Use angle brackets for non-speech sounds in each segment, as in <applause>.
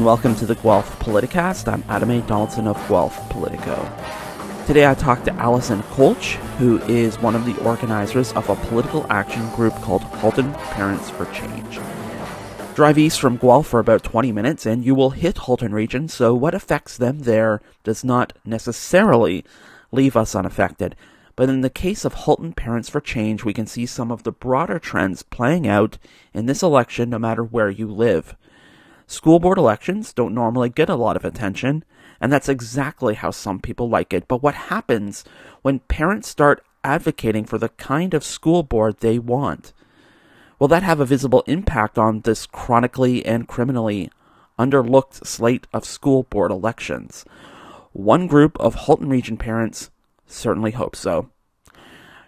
And welcome to the Guelph Politicast. I'm Adam A. Donaldson of Guelph Politico. Today I talked to Allison Kolch, who is one of the organizers of a political action group called Halton Parents for Change. Drive east from Guelph for about 20 minutes and you will hit Halton region, so what affects them there does not necessarily leave us unaffected. But in the case of Halton Parents for Change, we can see some of the broader trends playing out in this election no matter where you live. School board elections don't normally get a lot of attention, and that's exactly how some people like it. But what happens when parents start advocating for the kind of school board they want? Will that have a visible impact on this chronically and criminally underlooked slate of school board elections? One group of Halton Region parents certainly hope so.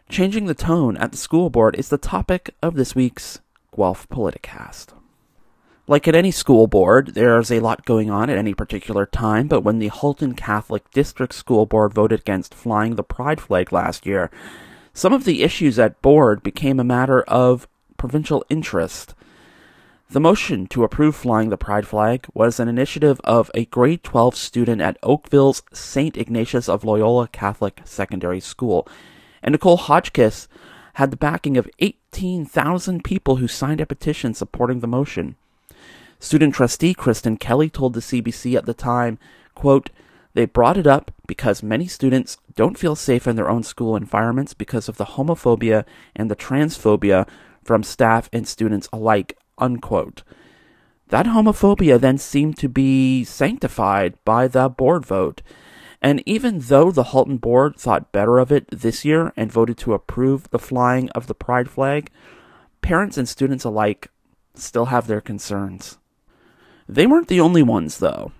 Changing the tone at the school board is the topic of this week's Guelph Politicast. Like at any school board, there's a lot going on at any particular time, but when the Halton Catholic District School Board voted against flying the pride flag last year, some of the issues at board became a matter of provincial interest. The motion to approve flying the pride flag was an initiative of a grade 12 student at Oakville's St. Ignatius of Loyola Catholic Secondary School, and Nicole Hotchkiss had the backing of 18,000 people who signed a petition supporting the motion. Student trustee Kristen Kelly told the CBC at the time, quote, they brought it up because many students don't feel safe in their own school environments because of the homophobia and the transphobia from staff and students alike, unquote. That homophobia then seemed to be sanctified by the board vote. And even though the Halton board thought better of it this year and voted to approve the flying of the pride flag, parents and students alike still have their concerns. They weren't the only ones, though.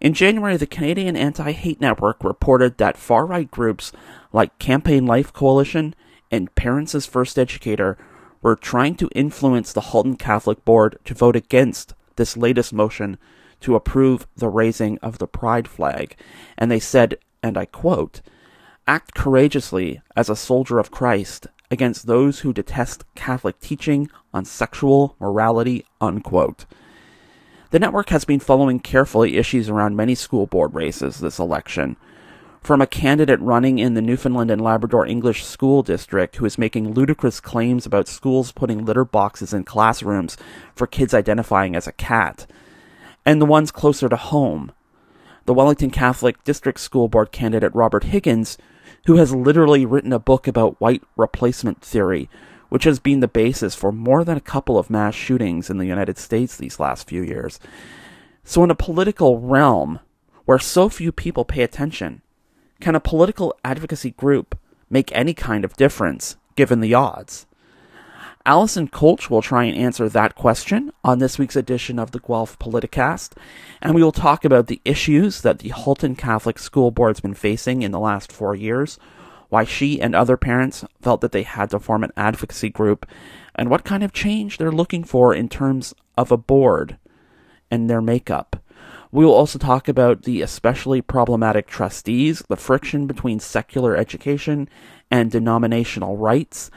In January, the Canadian Anti Hate Network reported that far right groups like Campaign Life Coalition and Parents as First Educator were trying to influence the Halton Catholic Board to vote against this latest motion to approve the raising of the pride flag. And they said, and I quote, Act courageously as a soldier of Christ against those who detest Catholic teaching on sexual morality, unquote. The network has been following carefully issues around many school board races this election. From a candidate running in the Newfoundland and Labrador English School District who is making ludicrous claims about schools putting litter boxes in classrooms for kids identifying as a cat, and the ones closer to home. The Wellington Catholic District School Board candidate Robert Higgins, who has literally written a book about white replacement theory, which has been the basis for more than a couple of mass shootings in the United States these last few years. So, in a political realm where so few people pay attention, can a political advocacy group make any kind of difference given the odds? Allison Kolch will try and answer that question on this week's edition of the Guelph Politicast, and we will talk about the issues that the Halton Catholic School Board's been facing in the last four years, why she and other parents felt that they had to form an advocacy group, and what kind of change they're looking for in terms of a board and their makeup. We will also talk about the especially problematic trustees, the friction between secular education and denominational rights,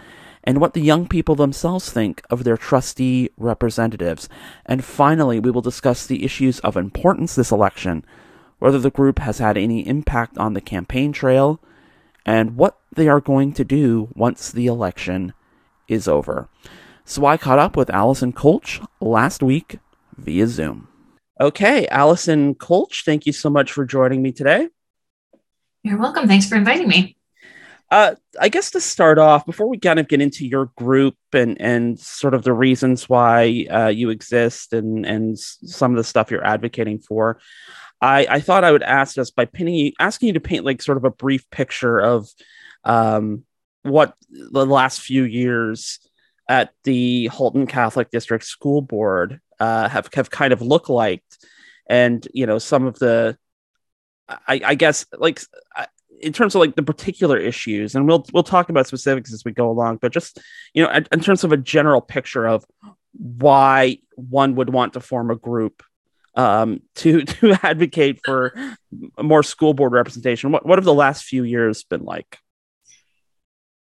and what the young people themselves think of their trustee representatives. And finally, we will discuss the issues of importance this election, whether the group has had any impact on the campaign trail, and what they are going to do once the election is over. So I caught up with Allison Kolch last week via Zoom. Okay, Allison Kolch, thank you so much for joining me today. You're welcome. Thanks for inviting me. Uh, I guess to start off, before we kind of get into your group and and sort of the reasons why uh, you exist and and some of the stuff you're advocating for, I, I thought I would ask us by pinning you, asking you to paint like sort of a brief picture of um, what the last few years at the Halton Catholic District School Board uh, have have kind of looked like, and you know some of the, I, I guess like in terms of like the particular issues, and we'll we'll talk about specifics as we go along, but just you know in terms of a general picture of why one would want to form a group um, <laughs> to to advocate for more school board representation. What what have the last few years been like?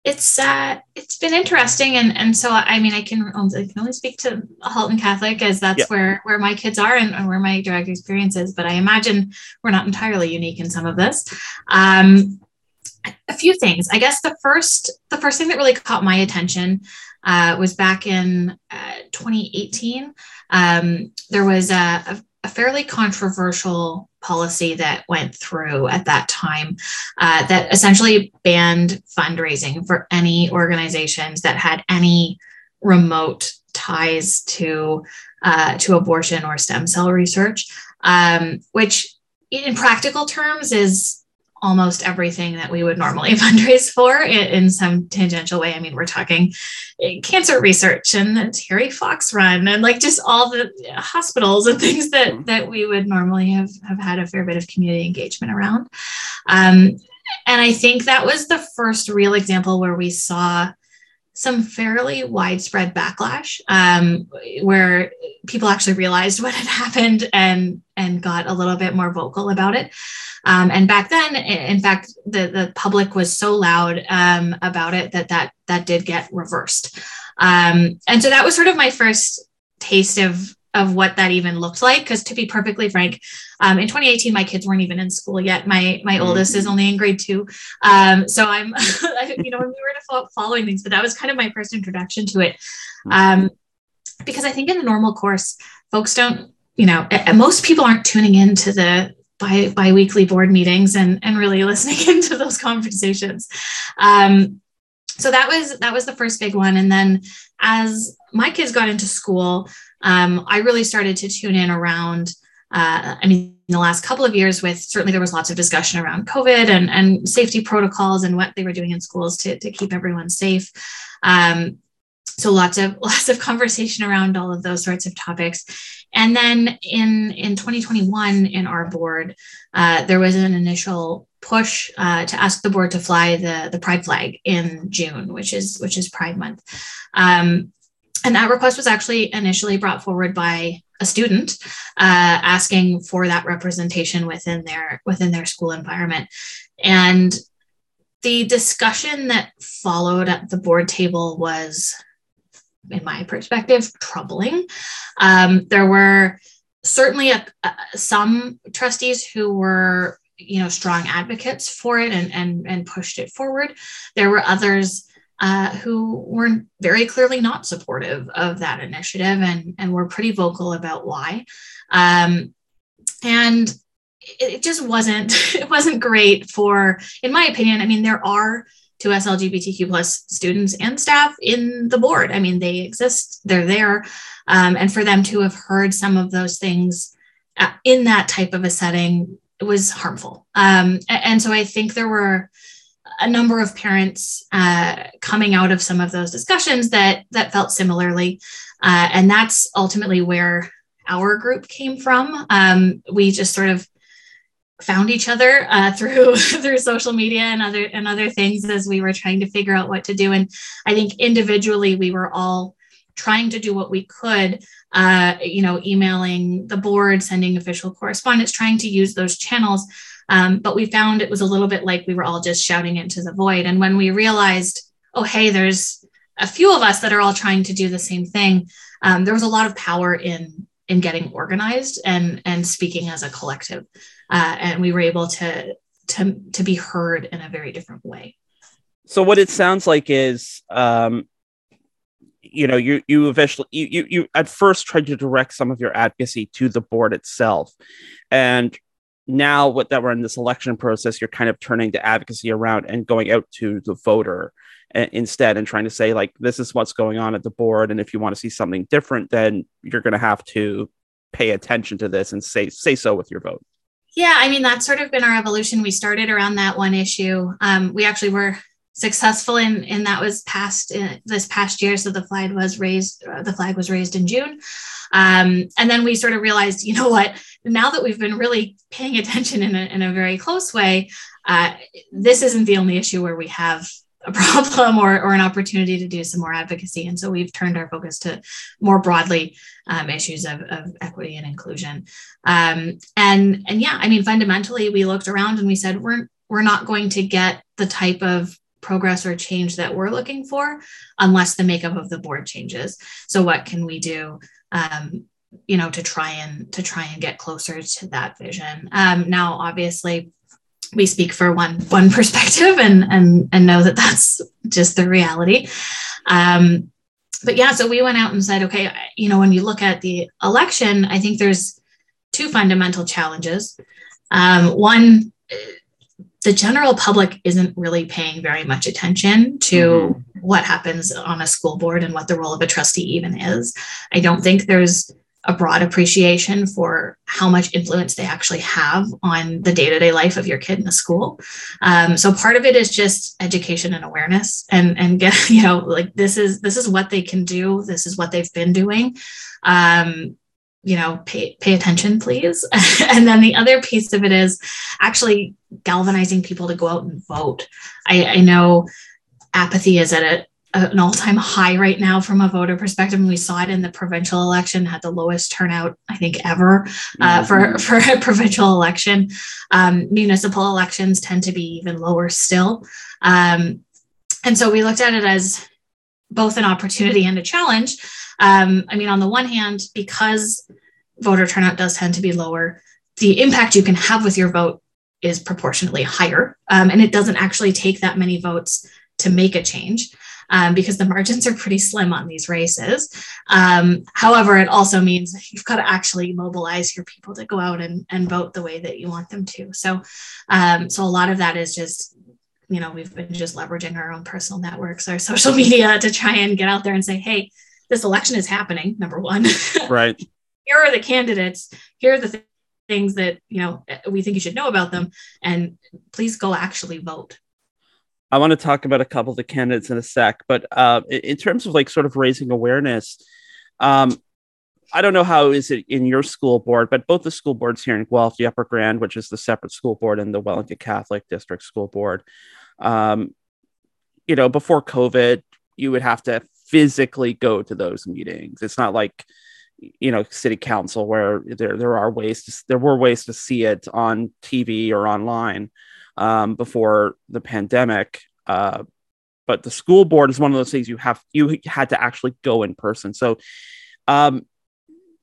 It's uh, it's been interesting, and and so I mean, I can only, I can only speak to Halton Catholic as that's yeah. where where my kids are and, and, where my direct experience is. But I imagine we're not entirely unique in some of this. Um, a few things. I guess the first the first thing that really caught my attention uh, was back in uh, 2018. Um, there was a, a, a, fairly controversial policy that went through at that time uh, that essentially banned fundraising for any organizations that had any remote ties to uh, to abortion or stem cell research, um, which in practical terms is almost everything that we would normally <laughs> fundraise for in, in, some tangential way. I mean, we're talking eh, cancer research and the Terry Fox run and like just all the hospitals and <laughs> things that mm-hmm. that we would normally have, have had a fair bit of community engagement around. Um, and I think that was the first real example where we saw some fairly widespread backlash um, where people actually realized <laughs> what had happened and and got a little bit more vocal about it um, and back then in fact the, the public was so loud um, about it that that that did get reversed um, and so that was sort of my first taste of of what that even looked like. Because to be perfectly frank, um, in 2018, my kids weren't even in school yet. My my mm-hmm. oldest is only in grade two, um, so I'm <laughs> you know we were following things, but that was kind of my first introduction to it. Um, because I think in the normal course, folks don't you know most people aren't tuning into the bi bi-weekly board meetings and and really <laughs> listening into those conversations. Um, so that was that was the first big one, and then as my kids got into school, um, I really started to tune in around. Uh, I mean, in the last couple of years, with certainly there was lots of discussion around COVID and, and safety protocols and what they were doing in schools to, to keep everyone safe. Um, so lots of <laughs> lots of conversation around all of those sorts of topics. And then in in 2021, in our board, uh, there was an initial push uh, to ask the board to fly the the Pride flag in June, which is which is Pride Month. Um, and that request was actually initially brought forward by a student uh, asking for that representation within their within their school environment. And the discussion that followed at the board table was, in my perspective, troubling. Um, there were certainly a, a, some trustees who were you know strong advocates for it and and and pushed it forward there were others uh, who were very clearly not supportive of that initiative and, and were pretty vocal about why. Um, and it, it just wasn't <laughs> it wasn't great for, in my opinion. I mean, there are two SLGBTQ plus students and staff in the board. I mean, they exist, they're there, um, and for them to have heard some of those things uh, in that type of a setting was harmful. Um, and so I think there were a number of parents uh, coming out of some of those discussions that that felt similarly, uh, and that's ultimately where our group came from. Um, we just sort of found each other uh, through <laughs> through social media and other and other things as we were trying to figure out what to do. And I think individually we were all trying to do what we could. Uh, you know, emailing the board, sending official correspondence, trying to use those channels um, but we found it was a little bit like we were all just shouting into the void. And when we realized, oh, hey, there's a few of us that are all trying to do the same thing, um, there was a lot of power in in getting organized and and speaking as a collective. Uh, and we were able to to to be heard in a very different way. So what it sounds like is um, you know you you eventually you, you you at first tried to direct some of your advocacy to the board itself. And now what that we're in this election process you're kind of turning the advocacy around and going out to the voter instead and trying to say like this is what's going on at the board. And if you want to see something different then you're going to have to pay attention to this and say say so with your vote yeah i mean that's sort of been our evolution. We started around that one issue. Um, we actually were successful in and that was passed in this past year. So the flag was raised uh, the flag was raised in june. Um, and then we sort of realized you know what? Now that we've been really paying attention in a, in a very close way uh, this isn't the only issue where we have a problem or, or an opportunity to do some more advocacy. And so we've turned our focus to more broadly um, issues of, of, equity and inclusion. Um, and and yeah i mean fundamentally we looked around and we said we're we're not going to get the type of progress or change that we're looking for unless the makeup of the board changes. So what can we do um, you know to try and to try and get closer to that vision? Um, now obviously we speak for one one <laughs> perspective and and and know that that's just the reality um, but yeah so we went out and said okay you know when you look at the election i think there's two fundamental challenges um, one the general public isn't really paying very much attention to mm-hmm. what happens on a school board and what the role of a trustee even is. I don't think there's a broad appreciation for how much influence they actually have on the day-to-day life of your kid in the school. Um, so part of it is just education and awareness and and <laughs> get you know like this is this is what they can do. This is what they've been doing. Um, you know pay pay attention please <laughs> and then the other piece of it is actually galvanizing people to go out and vote i, I know apathy is at a, an all-time high right now from a voter perspective and we saw it in the provincial election had the lowest turnout i think ever uh, mm-hmm. for, <laughs> for a provincial election um, municipal elections tend to be even lower still um, and so we looked at it as both an opportunity and a challenge um, I mean, on the one hand, because voter turnout does tend to be lower, the impact you can have with your vote is proportionately higher. Um, and it doesn't actually take that many votes to make a change. Um, because the margins are pretty slim on these races. Um, however, it also means you've got to actually mobilize your people to go out and, and vote the way that you want them to. So, um, so a lot of that is just, you know, we've been just leveraging our own personal networks, our social <laughs> media to try and get out there and say, hey, this election is happening number one. <laughs> Right. Here are the candidates. Here are the th- things that you know we think you should know about them. And please go actually vote i want to talk about a couple of the candidates in a sec but uh, in terms of like sort of raising awareness um, I don't know how is it in your school board, but both the school boards here in Guelph, the Upper Grand, which is the separate school board, and the Wellington Catholic District School Board, um, you know, before COVID, you would have to physically go to those meetings. It's not like you know city council where there there are ways to there were ways to see it on TV or online um, before the pandemic. Uh, but the school board is one of those things you have you had to actually go in person. So um,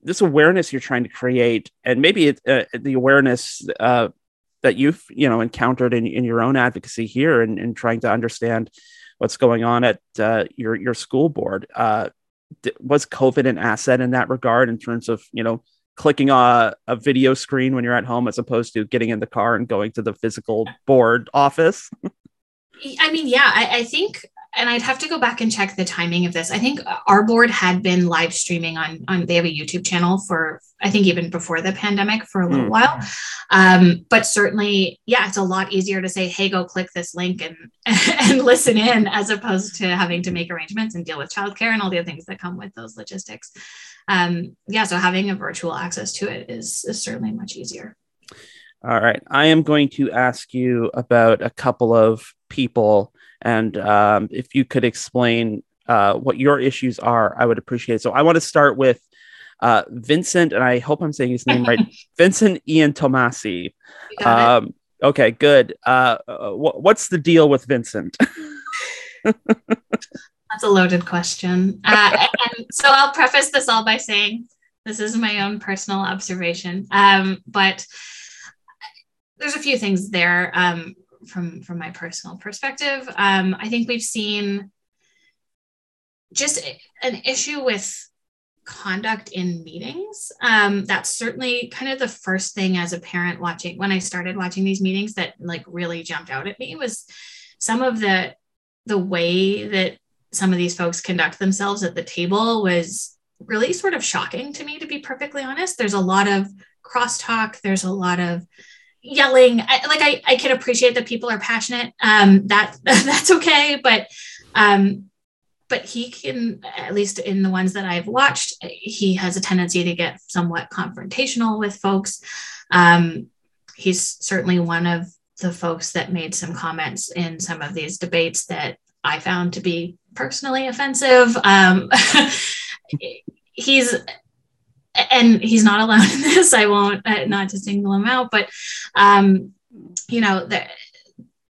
this awareness you're trying to create, and maybe it, uh, the awareness uh, that you've you know encountered in, in your own advocacy here and, and trying to understand what's going on at uh, your your school board. Uh, was COVID an asset in that regard in terms of you know clicking a, a video screen when you're at home as opposed to getting in the car and going to the physical board office? <laughs> I mean, yeah, I, I think and I'd have to go back and check the timing of this. I think our board had been live streaming on on they have a YouTube channel for I think even before the pandemic for a little mm. while. Um, but certainly, yeah, it's a lot easier to say, hey, go click this link and <laughs> and listen in as opposed to having to make arrangements and deal with childcare and all the other things that come with those logistics. Um, yeah, so having a virtual access to it is, is certainly much easier. All right. I am going to ask you about a couple of people and um, if you could explain uh, what your issues are, I would appreciate it. So I want to start with uh, Vincent, and I hope I'm saying his name right. <laughs> Vincent Iantomasi. Um, okay, good. Uh, what's the deal with Vincent? <laughs> That's a loaded question. Uh, so I'll preface this all by saying this is my own personal observation. Um, but there's a few things there. Um, from from my personal perspective. Um, I think we've seen just an issue with conduct in meetings. Um, that's certainly kind of the first thing as a parent watching when I started watching these meetings that like really jumped out at me was some of the the way that some of these folks conduct themselves at the table was really sort of shocking to me to be perfectly honest. There's a lot of crosstalk. There's a lot of yelling. I, like I, I can appreciate that people are passionate. Um that <laughs> that's okay. But um but he can at least in the ones that i've watched he has a tendency to get somewhat confrontational with folks. Um he's certainly one of the folks that made some comments in some of these debates that i found to be personally offensive um <laughs> he's and he's not alone in this. I won't uh, not to single him out, but um, you know, there,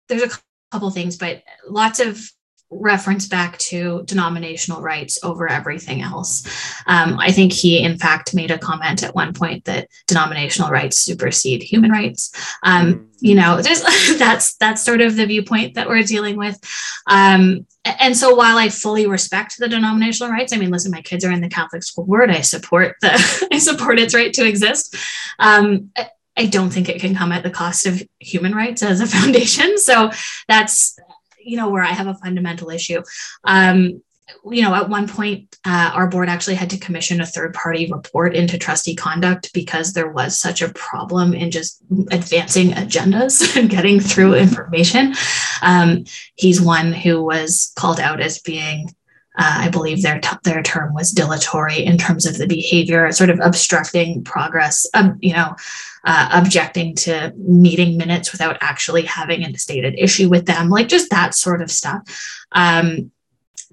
there's a couple things, but lots of reference back to denominational rights over everything else. Um, I think he, in fact, made a comment at one point that denominational rights supersede human rights. Um, mm. you know, <laughs> that's that's sort of the viewpoint that we're dealing with. Um, and so, while I fully respect the denominational rights, I mean, listen, my kids are in the Catholic school board. I support the <laughs> I support its right to exist. Um, I don't think it can come at the cost of human rights as a foundation. So that's you know where I have a fundamental issue. Um, you know, at one point, uh, our board actually had to commission a third party report into trustee conduct because there was such a problem in just advancing agendas <laughs> and getting through information. Um, he's one who was called out as being uh, I believe their t- their term was dilatory in terms of the behavior, sort of obstructing progress. Um, you know, uh, objecting to meeting minutes without actually having a stated issue with them, like just that sort of stuff. Um,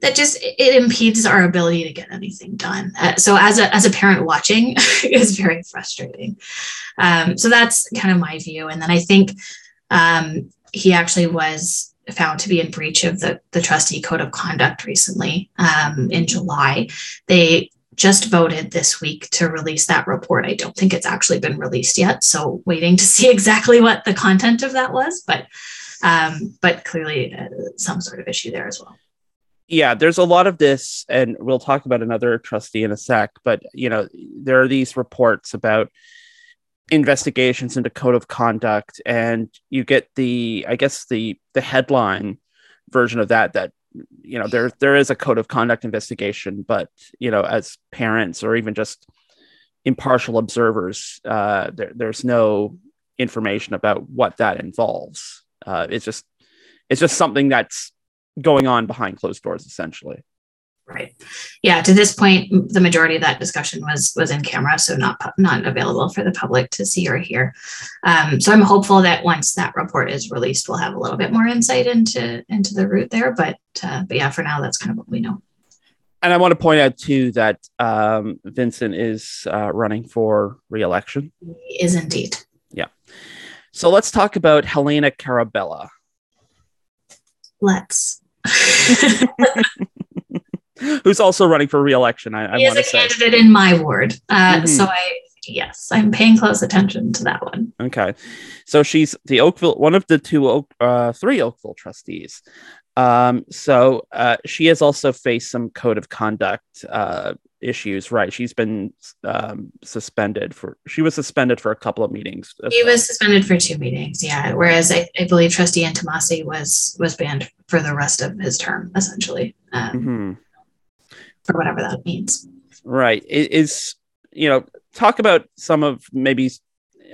that just it impedes our ability to get anything done. Uh, so as a as a parent watching <laughs> is very frustrating. Um, so that's kind of my view. And then I think um, he actually was found to be in breach of the, the trustee code of conduct recently um, in July. They just voted this week to release that report. I don't think it's actually been released yet, so waiting to <laughs> see exactly what the content of that was, but um, but clearly uh, some sort of issue there as well. Yeah, there's a lot of this, and we'll talk about another trustee in a sec. But you know, there are these reports about investigations into code of conduct and you get the i guess the the headline version of that that you know there there is a code of conduct investigation but you know as parents or even just impartial observers uh, there, there's no information about what that involves. Uh, it's just it's just something that's going on behind closed doors essentially Right. Yeah. To this point, the majority of that discussion was was in camera, so not not available for the public to see or hear. Um, so I'm hopeful that once that report is released, we'll have a little bit more insight into into the route there. But uh, but yeah, for now, that's kind of what we know. And I want to point out too that um, Vincent is uh, running for re-election. He is indeed. Yeah. So let's talk about Helena Karabela. Let's. <laughs> <laughs> <laughs> who's also running for re-election. I, I he is a say. candidate in my ward, uh, mm-hmm. so I yes, I'm paying close attention to that one. Okay, so she's the Oakville, one of the two, Oak, uh, three Oakville trustees. Um, so uh, she has also faced some code of conduct uh, issues. Right, she's been um, suspended for. She was suspended for a couple of meetings. He was suspended for two meetings. Yeah, whereas I, I believe Trustee Iantomasi was was banned for the rest of his term, essentially. Um, mm-hmm or whatever that means. Right. It is, you know, talk about some of maybe,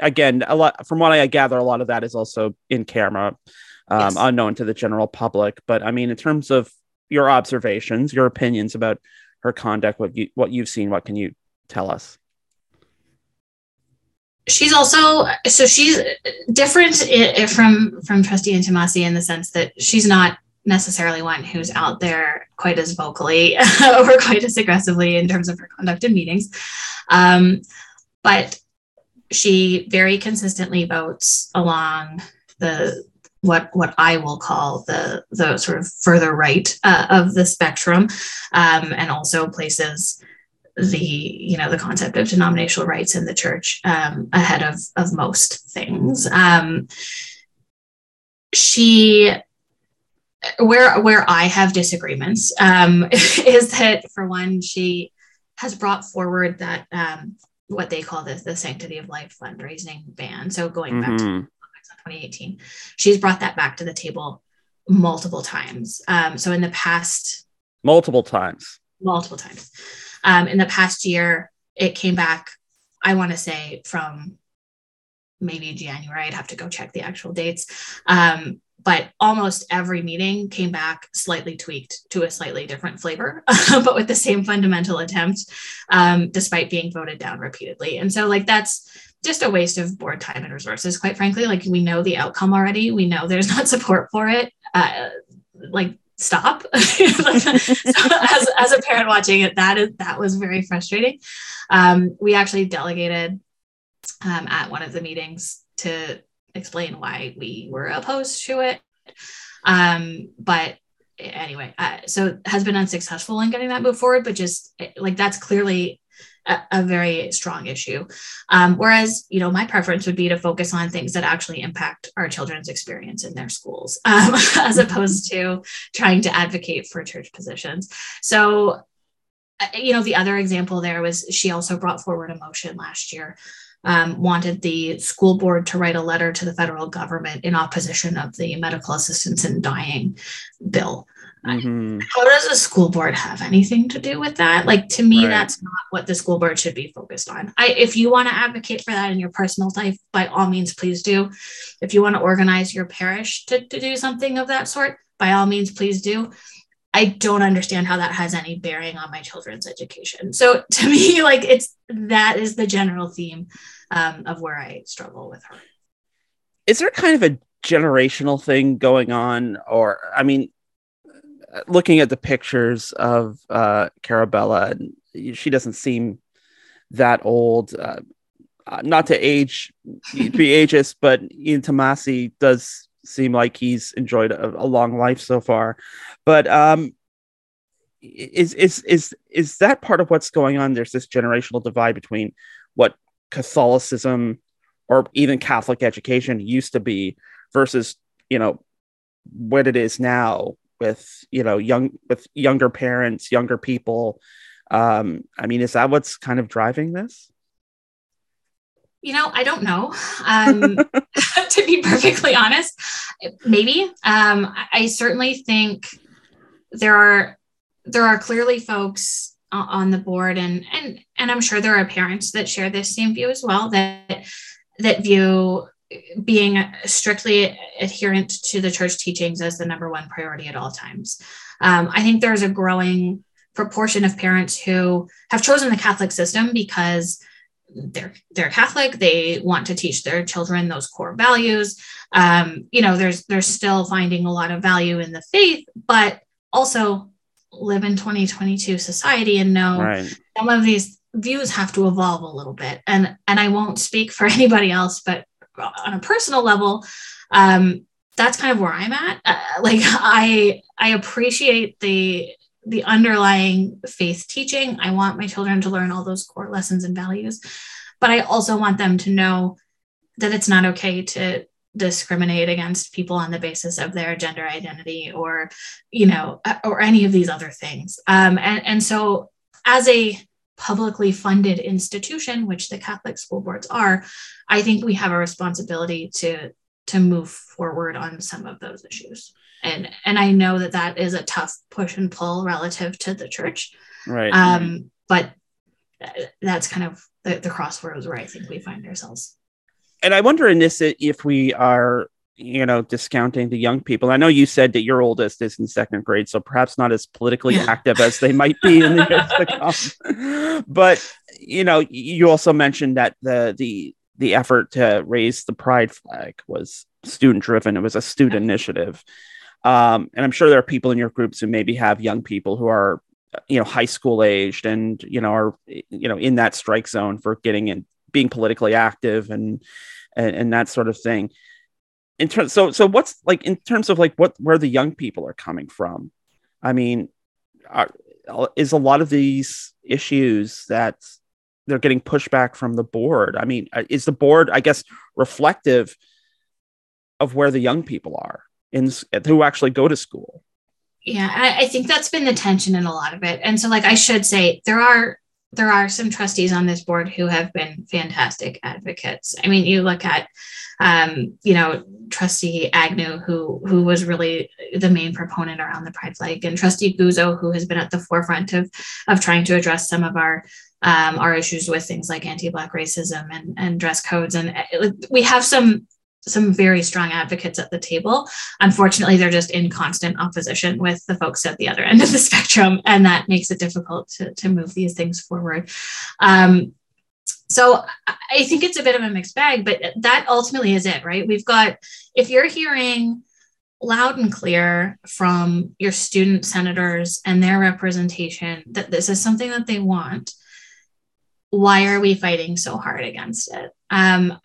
again, a lot from what I gather, a lot of that is also in camera, um, yes. unknown to the general public. But I mean, in terms of your observations, your opinions about her conduct, what you what you've seen, what can you tell us? she's also so she's different from from trustee Iantomasi in the sense that she's not necessarily one who's out there quite as vocally <laughs> or quite as aggressively in terms of her conduct in meetings. Um, but she very consistently votes along the what what I will call the the sort of further right uh, of the spectrum, um, and also places the you know the concept of denominational rights in the church um, ahead of of most things. Um, she where where I have disagreements um, <laughs> is that for one, she has brought forward that um, what they call the, the sanctity of life fundraising ban. So going mm-hmm. back to mm-hmm. 2018, she's brought that back to the table multiple times. Um, so in the past, multiple times, multiple times. Um, in the past year, it came back. I want to say from maybe January. I'd have to go check the actual dates. Um, but almost every meeting came back slightly tweaked to a slightly different flavor, <laughs> but with the same fundamental attempt, um, despite being voted down repeatedly. And so, like, that's just a waste of board time and resources, quite frankly. Like, we know the outcome already, we know there's <laughs> not support for it. Uh, like, stop so <laughs> as, as a parent watching it that is that was very frustrating um, we actually delegated um, at one of the meetings to explain why we were opposed to it. Um, but anyway, uh, so has been unsuccessful in getting that move forward, but just like that's clearly a, a very strong issue. Um, whereas, you know, my preference would be to focus on things that actually impact our children's experience in their schools, <laughs> um, as opposed to trying to advocate for church positions. So, uh, you know, the other example there was she also brought forward a motion last year um, wanted the school board to write a letter to the federal government in opposition of the medical assistance in dying bill. Mm-hmm. How does a school board have anything to do with that? Like to me, right. that's not what the school board should be focused on. I, if you want to advocate for that in your personal life, by all means, please do. If you want to organize your parish to, to do something of that sort, by all means, please do. I don't understand how that has any bearing on my children's education. So <laughs> to me, like it's that is the general theme um, of where I struggle with her. Is there kind of a generational thing going on, or I mean, looking at the pictures of uh, Karabela, she doesn't seem that old. Uh, uh not to age, be <laughs> ageist, but Iantomasi does seem like he's enjoyed a, a long life so far. But um, is is is is that part of what's going on? There's this generational divide between what Catholicism or even Catholic education used to be versus you know what it is now with you know young with younger parents younger people. Um i mean is that what's kind of driving this? You know i don't know. Um <laughs> <laughs> to be perfectly honest maybe. Um i certainly think there are there are clearly folks on the board and and and i'm sure there are parents that share this same view as well that that view being strictly adherent to the church teachings as the number one priority at all times. Um, I think there's a growing proportion of parents who have chosen the Catholic system because they're they're Catholic. They want to teach their children those core values. Um, you know, there's there's still finding a lot of value in the faith, but also live in 2022 society and know right. some of these views have to evolve a little bit. And and I won't speak for <laughs> anybody else, but on a personal level, um, that's kind of where I'm at. Uh, like I I appreciate the the underlying faith teaching. I want my children to learn all those core lessons and values, but I also want them to know that it's not okay to discriminate against people on the basis of their gender identity or you know or any of these other things um, and, and so as a publicly funded institution, which the Catholic school boards are, I think we have a responsibility to to move forward on some of those issues. And and I know that that is a tough push and pull relative to the church. Right. Um, but that's kind of the, the crossroads where I think we find ourselves. And I wonder in this if we are you know, discounting the young people. I know you said that your oldest is in second grade, so perhaps not as politically active as they might be in the <laughs> years to come. But you know, you also mentioned that the the the effort to raise the pride flag was student driven. It was a student initiative. Um, and I'm sure there are people in your groups who maybe have young people who are, you know, high school aged and, you know, are, you know, in that strike zone for getting in, being politically active and, and, and that sort of thing. In terms so so what's like in terms of like what where the young people are coming from? I mean are, is a lot of these issues that they're getting pushback from the board. I mean uh, is the board i guess reflective of where the young people are in who actually go to school? Yeah I, I think that's been the tension in a lot of it. And so like i should say there are there are some trustees on this board who have been fantastic advocates. I mean, you look at, um, you know, Trustee Agnew, who who was really the main proponent around the Pride flag, and Trustee Guzzo, who has been at the forefront of of trying to address some of our um, our issues with things like anti-black racism and and dress codes. And uh, we have some some very strong advocates at the table. Unfortunately, they're just in constant opposition with the folks at the other end of the <laughs> spectrum, and that makes it difficult to, to move these things forward. Um, so I think it's a bit of a mixed bag, but that ultimately is it, right? We've got, if you're hearing loud and clear from your student senators and their representation that this is something that they want, why are we fighting so hard against it? Um,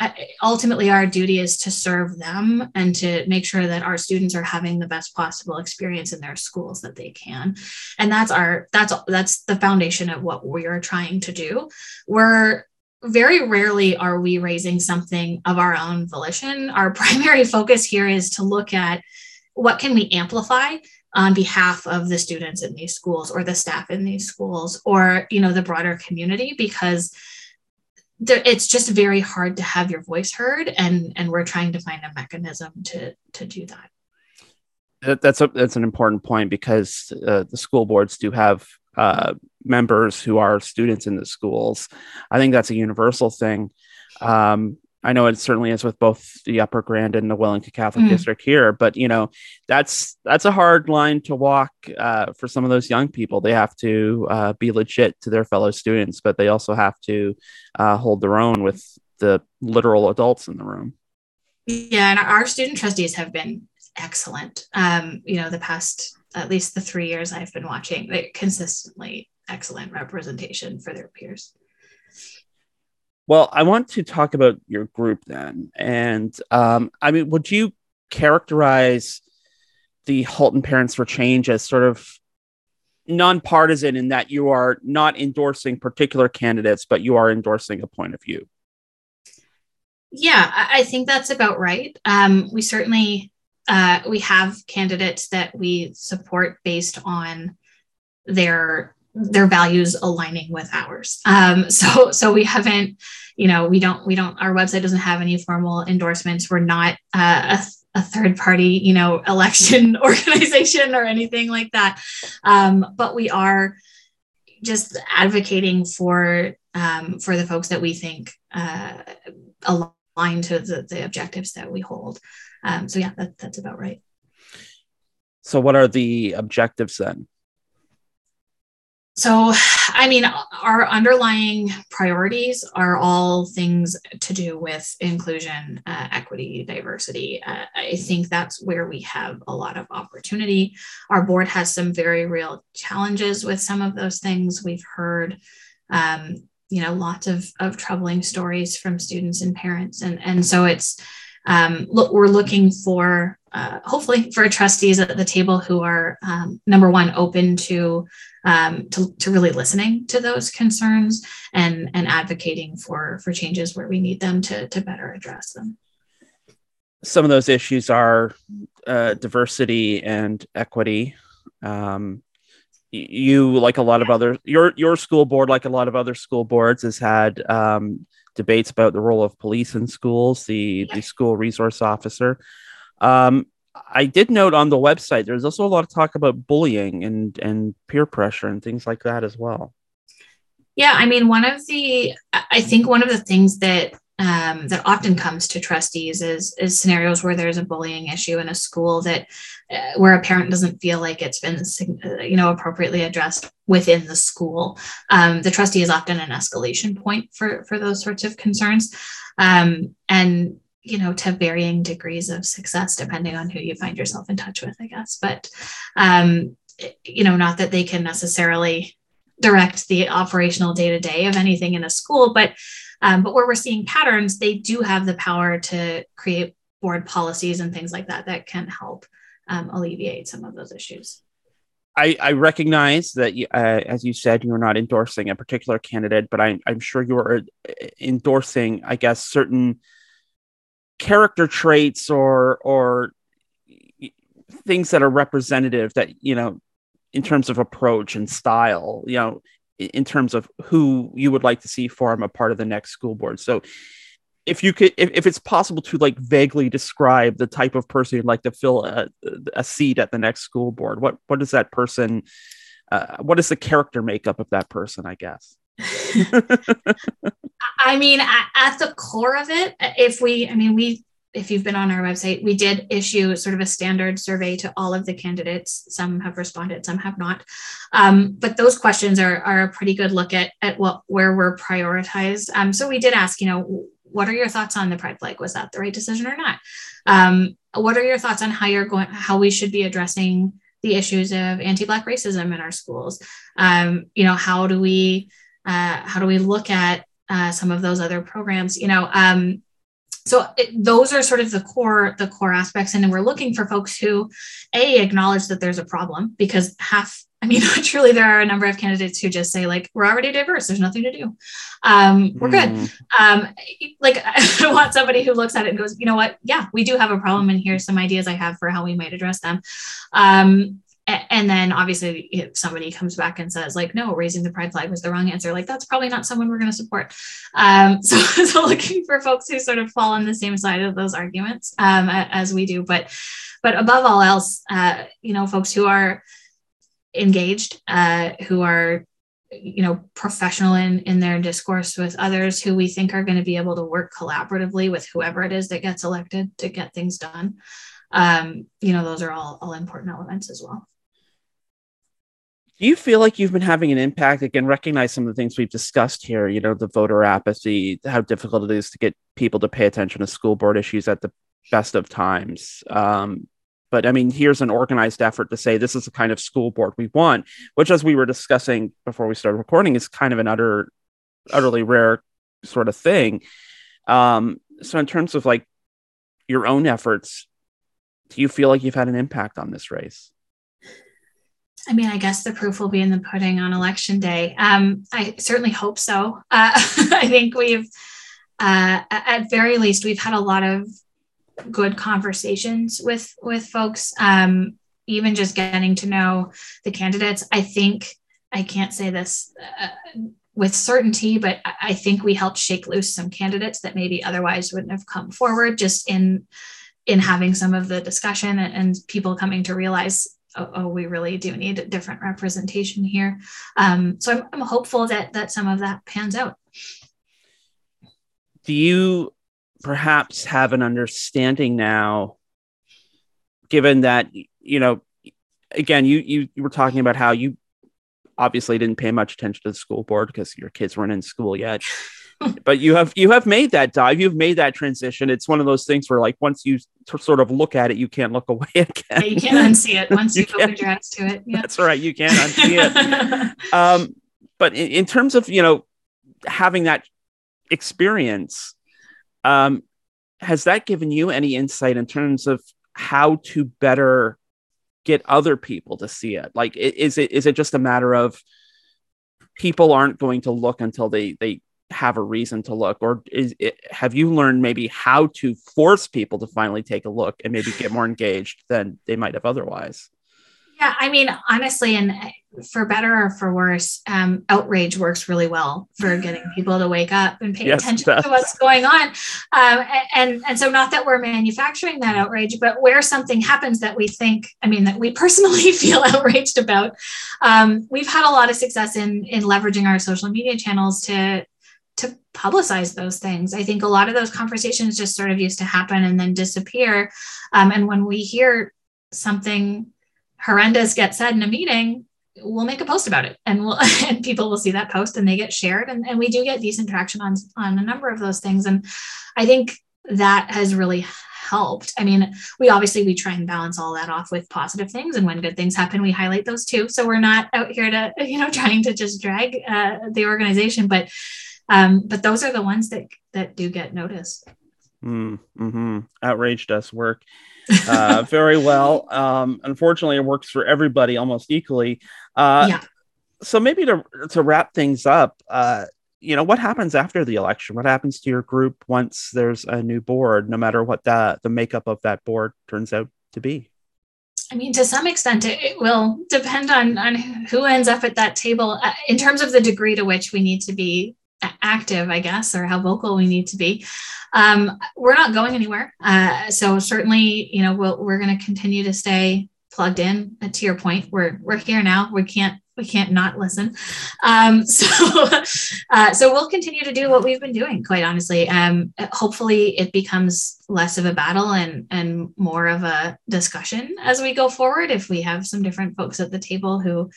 ultimately our duty is to serve them and to make sure that our students are having the best possible experience in their schools that they can. And that's our that's that's the foundation of what we are trying to do. We're very rarely are we raising something of our own volition. Our <laughs> primary focus here is to look at what can we amplify on behalf of the students in these schools or the staff in these schools or you know the broader community because it's just very hard to have your voice heard and and we're trying to find a mechanism to to do that that's a that's an important point because uh, the school boards do have uh, members who are students in the schools. I think that's a universal thing. Um, I know it certainly is with both the Upper Grand and the Wellington Catholic mm. District here, but you know that's that's a hard line to walk uh, for some of those young people. They have to uh, be legit to their fellow students, but they also have to uh, hold their own with the literal adults in the room. Yeah, and our student trustees have been excellent. Um, you know, the past at least the three years I've been watching, like, consistently excellent representation for their peers. Well, I want to talk about your group then. And um, I mean, would you characterize the Halton Parents for Change as sort of nonpartisan in that you are not endorsing particular candidates, but you are endorsing a point of view? Yeah, I think that's about right. Um, we certainly uh, we have candidates that we support based on their their values aligning with ours. Um, <laughs> so so we haven't, you know, we don't we don't our website doesn't have any formal endorsements. We're not uh, a, a third party, you know, <laughs> election <laughs> organization or anything like that. Um, but we are just advocating for um, for the folks that we think uh, align to the, the objectives that we hold. Um, so yeah, that, that's about right. So what are the objectives then? So, I mean, our underlying priorities are all things to do with inclusion, uh, equity, diversity. Uh, I think that's where we have a lot of opportunity. Our board has some very real challenges with some of those things. We've heard, um, you know, lots of, of troubling stories from students and parents. And, and so it's, um, look, we're looking for, uh, hopefully, for trustees at the table who are, um, number one, open to um, to, to really listening to those concerns and, and advocating for, for changes where we need them to, to better address them. Some of those issues are uh, diversity and equity. Um, you, like a lot of other, your your school board, like a lot of other school boards, has had um, debates about the role of police in schools, the the school resource officer. Um, I did note on the website there's also a lot of talk about bullying and and peer pressure and things like that as well. Yeah, I mean, one of the I think one of the things that um, that often comes to trustees is is scenarios where there's a bullying issue in a school that uh, where a parent doesn't feel like it's been uh, you know appropriately addressed within the school. Um, the trustee is often an escalation point for for those sorts of concerns, um, and you know to varying degrees of success depending on who you find yourself in touch with i guess but um you know not that they can necessarily direct the operational day to day of anything in a school but um, but where we're seeing patterns they do have the power to create board policies and things like that that can help um, alleviate some of those issues. I, I recognize that, uh, as you said, you're not endorsing a particular candidate, but I, I'm sure you're uh, endorsing, I guess, certain character traits or or things that are representative that you know in terms of approach and style you know in terms of who you would like to see form a part of the next school board. So if you could if, if it's possible to like vaguely describe the type of person you'd like to fill a, a seat at the next school board what what is that person uh, what is the character makeup of that person i guess? <laughs> <laughs> I mean, at, the core of it, if we, I mean, we, if you've been on our website, we did issue sort of a standard survey to all of the candidates. Some have responded, some have not. Um, but those questions are, are a pretty good look at, at what where we're prioritized. Um, so we did ask, you know, what are your thoughts on the pride flag? Was that the right decision or not? Um, what are your thoughts on how you're going, how we should be addressing the issues of anti-black racism in our schools? Um, you know, how do we uh, how do we look at uh, some of those other programs. You know, um, so it, those are sort of the core the core aspects, and we're looking for folks who a acknowledge that there's a problem because half I mean, <laughs> truly, there are a number of candidates who just say, like, we're already diverse. There's nothing to do. Um, we're mm. good. Um, like, <laughs> I want somebody who looks at it and goes, you know what? Yeah, we do have a problem. And here's some ideas I have for how we might address them. Um, and then obviously if somebody comes back and says like no raising the pride flag was the wrong answer like that's probably not someone we're going to support. Um, <laughs> so, so looking for folks who sort of fall on the same side of those arguments um, as we do but but above all else uh, you know folks who are engaged uh, who are you know professional in in their discourse with others who we think are going to be able to work collaboratively with whoever it is that gets elected to get things done. Um, you know those are all all important elements as well do you feel like you've been having an impact? Again recognize some of the things we've discussed here you know the voter apathy how difficult it is to get people to pay attention to school board issues at the best of times. Um, but i mean here's an organized effort to say this is the kind of school board we want which as we were discussing before we started recording is kind of an utter utterly rare sort of thing. Um, so in terms of like your own efforts do you feel like you've had an impact on this race I mean, I guess the proof will be in the pudding on election day. Um, I certainly hope so. Uh, <laughs> I think we've, uh, at very least, we've had a lot of good conversations with with folks. Um, even just getting to know the candidates. I think I can't say this uh, with certainty, but I think we helped shake loose some candidates that maybe otherwise wouldn't have come forward. Just in in having some of the discussion and, and people coming to realize oh, oh, we really do need a different representation here. Um, so I'm, I'm hopeful that that some of that pans out. Do you perhaps have an understanding now, given that you know, again, you you, you were talking about how you obviously didn't pay much attention to the school board because your kids weren't in school yet. But you have you have made that dive. You've made that transition. It's one of those things where like once you t- sort of look at it you can't look <laughs> away again. Yeah, you can't unsee it. Once <laughs> you, open your eyes to it yeah. that's right. You can't unsee it. <laughs> Um, but in, in, terms of you know having that experience um, has that given you any insight in terms of how to better get other people to see it? Like is it is it just a matter of people aren't going to look until they they have a reason to look or is it, have you learned maybe how to force people to finally take a look and maybe get more engaged than they might have otherwise? Yeah i mean honestly and for better or for worse um, outrage works really well for getting <sighs> people to wake up and pay yes, attention to what's going on. Um, and and so not that we're manufacturing that outrage but where something happens that we think i mean that we personally <laughs> feel outraged about um, we've had a lot of success in in leveraging our social media channels to to publicize those things. I think a lot of those conversations just sort of used to happen and then disappear. Um, and when we hear something horrendous get said in a meeting, we'll make a post about it and we'll <laughs> and people will see that post and they get shared and, and we do get decent traction on on a number of those things. And I think that has really helped. I mean, we obviously we try and balance all that off with positive things, and when good things happen, we highlight those too. So we're not out here to <laughs> you know trying to just drag uh, the organization, but um, but those are the ones that that do get noticed. Mm, hmm Outrage does work <laughs> uh, very well. Um, unfortunately, it works for everybody almost equally. Uh, yeah. So maybe to to wrap things up, uh, you know, what happens after the election? What happens to your group once there's a new board, no matter what that the makeup of that board turns out to be? I mean, to some extent, it, it, will depend on on who ends up at that table uh, in terms of the degree to which we need to be active, I guess, or how vocal we need to be. Um, we're not going anywhere. Uh, so certainly, you know, we'll, we're going to continue to stay plugged in. Uh, to your point, we're we're here now. We can't we can't not listen. Um, <laughs> so uh, so we'll continue to do what we've been doing. Quite honestly, um, hopefully it becomes less of a battle and and more of a discussion as we go forward. If we have some different folks at the table who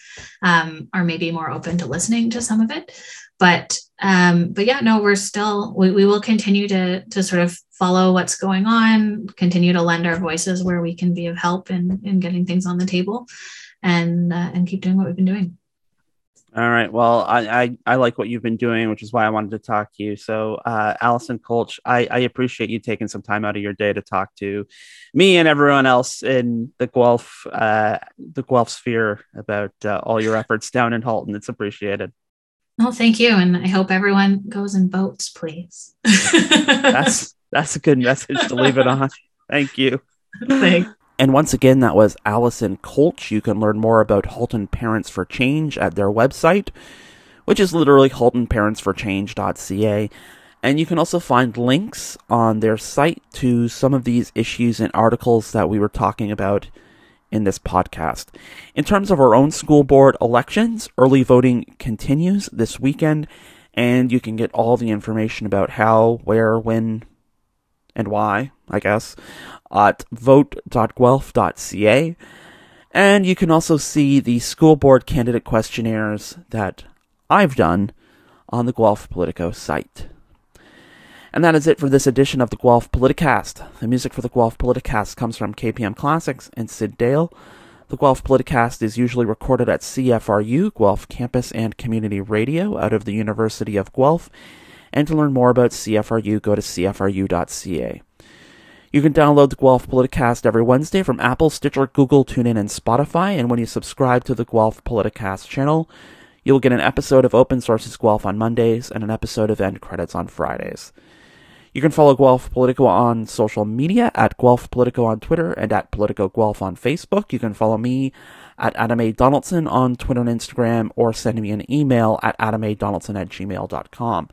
um, are maybe more open to listening to some of it, but um, but yeah, no, we're still we, we will continue to to sort of follow what's going on, continue to lend our voices where we can be of help in in getting things on the table, and uh, and keep doing what we've been doing. All right. Well, I, I, I like what you've been doing, which is why I wanted to talk to you. So, uh, Allison Kolch, I, I appreciate you taking some time out of your day to talk to me and everyone else in the Guelph uh, the Guelph sphere about uh, all your efforts down in Halton. It's appreciated. Well, thank you, and I hope everyone goes and votes, please. that's that's a good message to leave it on. Thank you. Thanks. And once again, that was Allison Kolch. You can learn more about Halton Parents for Change at their website, which is literally haltonparentsforchange.ca. And you can also find links on their site to some of these issues and articles that we were talking about in this podcast. In terms of our own school board elections, early voting continues this weekend, and you can get all the information about how, where, when, and why, I guess, at vote.guelph.ca. And you can also see the school board candidate questionnaires that I've done on the Guelph Politico site. And that is it for this edition of the Guelph Politicast. The music for the Guelph Politicast comes from KPM Classics and Sid Dale. The Guelph Politicast is usually recorded at CFRU, Guelph Campus and Community Radio, out of the University of Guelph. And to learn more about CFRU, go to cfru.ca. You can download the Guelph Politicast every Wednesday from Apple, Stitcher, Google, TuneIn, and Spotify. And when you subscribe to the Guelph Politicast channel, you'll get an episode of Open Sources Guelph on Mondays and an episode of End Credits on Fridays. You can follow Guelph Politico on social media at Guelph Politico on Twitter and at Politico Guelph on Facebook. You can follow me at Adam A. Donaldson on Twitter and Instagram or send me an email at adamadonaldson at gmail.com.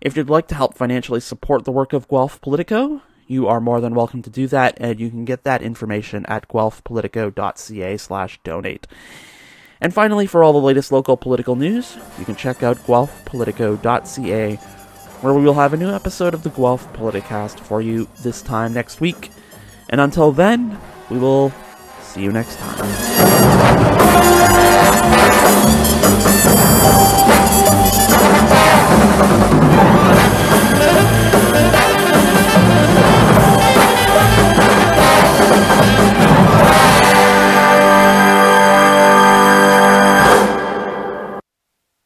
If you'd like to help financially support the work of Guelph Politico, you are more than welcome to do that, and you can get that information at guelphpolitico.ca slash donate. And finally, for all the latest local political news, you can check out guelphpolitico.ca, where we will have a new episode of the Guelph Politicast for you this time next week. And until then, we will see you next time.